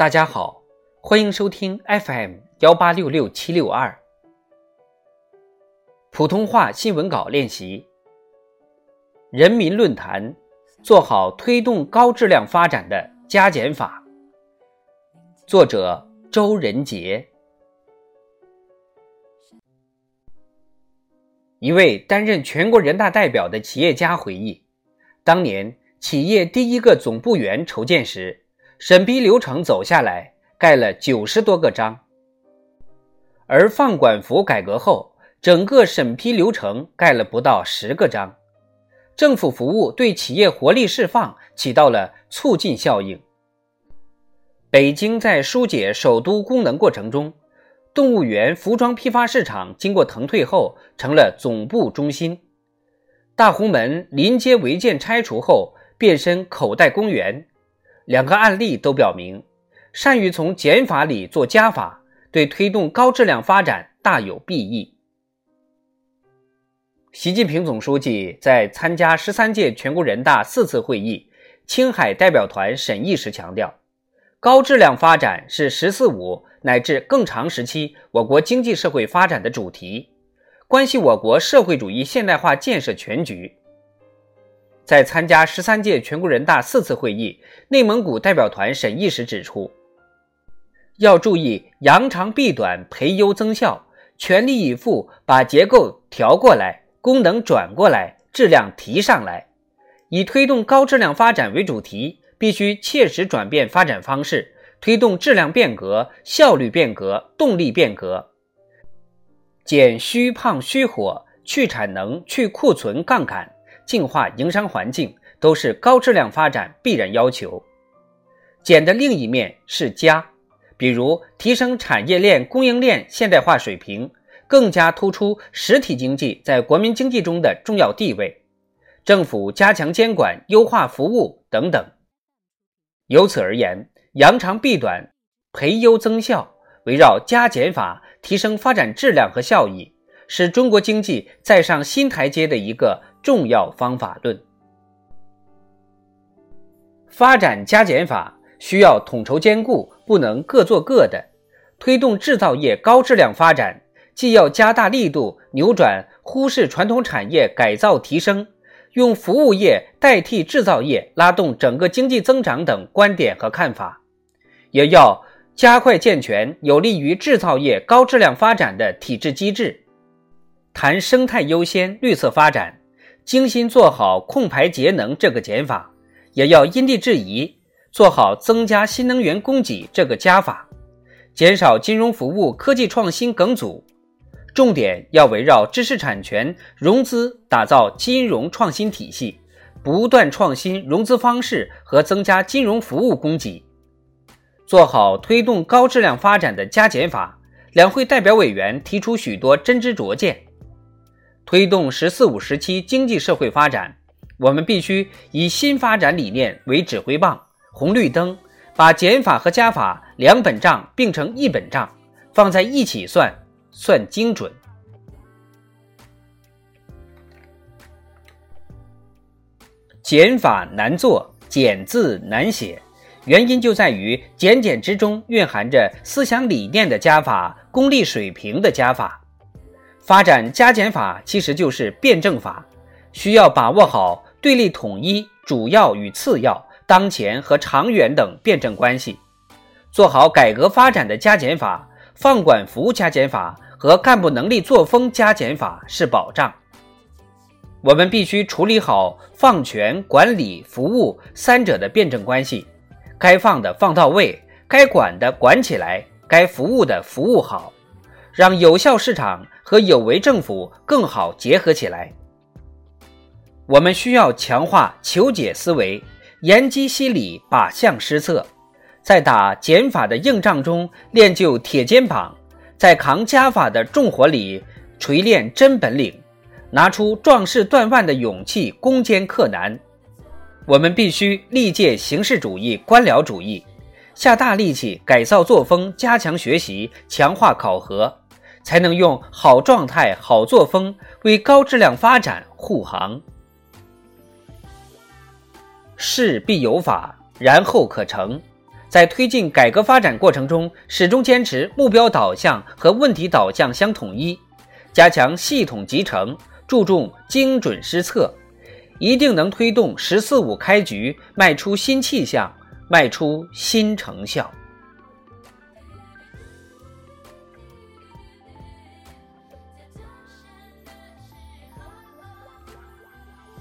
大家好，欢迎收听 FM 幺八六六七六二普通话新闻稿练习。人民论坛做好推动高质量发展的加减法。作者周仁杰。一位担任全国人大代表的企业家回忆，当年企业第一个总部员筹建时。审批流程走下来，盖了九十多个章。而放管服改革后，整个审批流程盖了不到十个章。政府服务对企业活力释放起到了促进效应。北京在疏解首都功能过程中，动物园服装批发市场经过腾退后成了总部中心。大红门临街违建拆除后，变身口袋公园。两个案例都表明，善于从减法里做加法，对推动高质量发展大有裨益。习近平总书记在参加十三届全国人大四次会议青海代表团审议时强调，高质量发展是“十四五”乃至更长时期我国经济社会发展的主题，关系我国社会主义现代化建设全局。在参加十三届全国人大四次会议内蒙古代表团审议时指出，要注意扬长避短、培优增效，全力以赴把结构调过来、功能转过来、质量提上来。以推动高质量发展为主题，必须切实转变发展方式，推动质量变革、效率变革、动力变革，减虚胖虚火、去产能、去库存、杠杆。净化营商环境都是高质量发展必然要求。减的另一面是加，比如提升产业链供应链现代化水平，更加突出实体经济在国民经济中的重要地位。政府加强监管、优化服务等等。由此而言，扬长避短、培优增效，围绕加减法提升发展质量和效益，是中国经济再上新台阶的一个。重要方法论，发展加减法需要统筹兼顾，不能各做各的。推动制造业高质量发展，既要加大力度扭转忽视传统产业改造提升，用服务业代替制造业拉动整个经济增长等观点和看法，也要加快健全有利于制造业高质量发展的体制机制，谈生态优先、绿色发展。精心做好控排节能这个减法，也要因地制宜做好增加新能源供给这个加法，减少金融服务科技创新梗阻，重点要围绕知识产权、融资打造金融创新体系，不断创新融资方式和增加金融服务供给，做好推动高质量发展的加减法。两会代表委员提出许多真知灼见。推动“十四五”时期经济社会发展，我们必须以新发展理念为指挥棒、红绿灯，把减法和加法两本账并成一本账，放在一起算，算精准。减法难做，减字难写，原因就在于减减之中蕴含着思想理念的加法、功利水平的加法。发展加减法其实就是辩证法，需要把握好对立统一、主要与次要、当前和长远等辩证关系，做好改革发展的加减法、放管服加减法和干部能力作风加减法是保障。我们必须处理好放权、管理、服务三者的辩证关系，该放的放到位，该管的管起来，该服务的服务好。让有效市场和有为政府更好结合起来。我们需要强化求解思维，研机析理，靶向施策，在打减法的硬仗中练就铁肩膀，在扛加法的重活里锤炼真本领，拿出壮士断腕的勇气，攻坚克难。我们必须力戒形式主义、官僚主义，下大力气改造作风，加强学习，强化考核。才能用好状态、好作风为高质量发展护航。事必有法，然后可成。在推进改革发展过程中，始终坚持目标导向和问题导向相统一，加强系统集成，注重精准施策，一定能推动“十四五”开局迈出新气象，迈出新成效。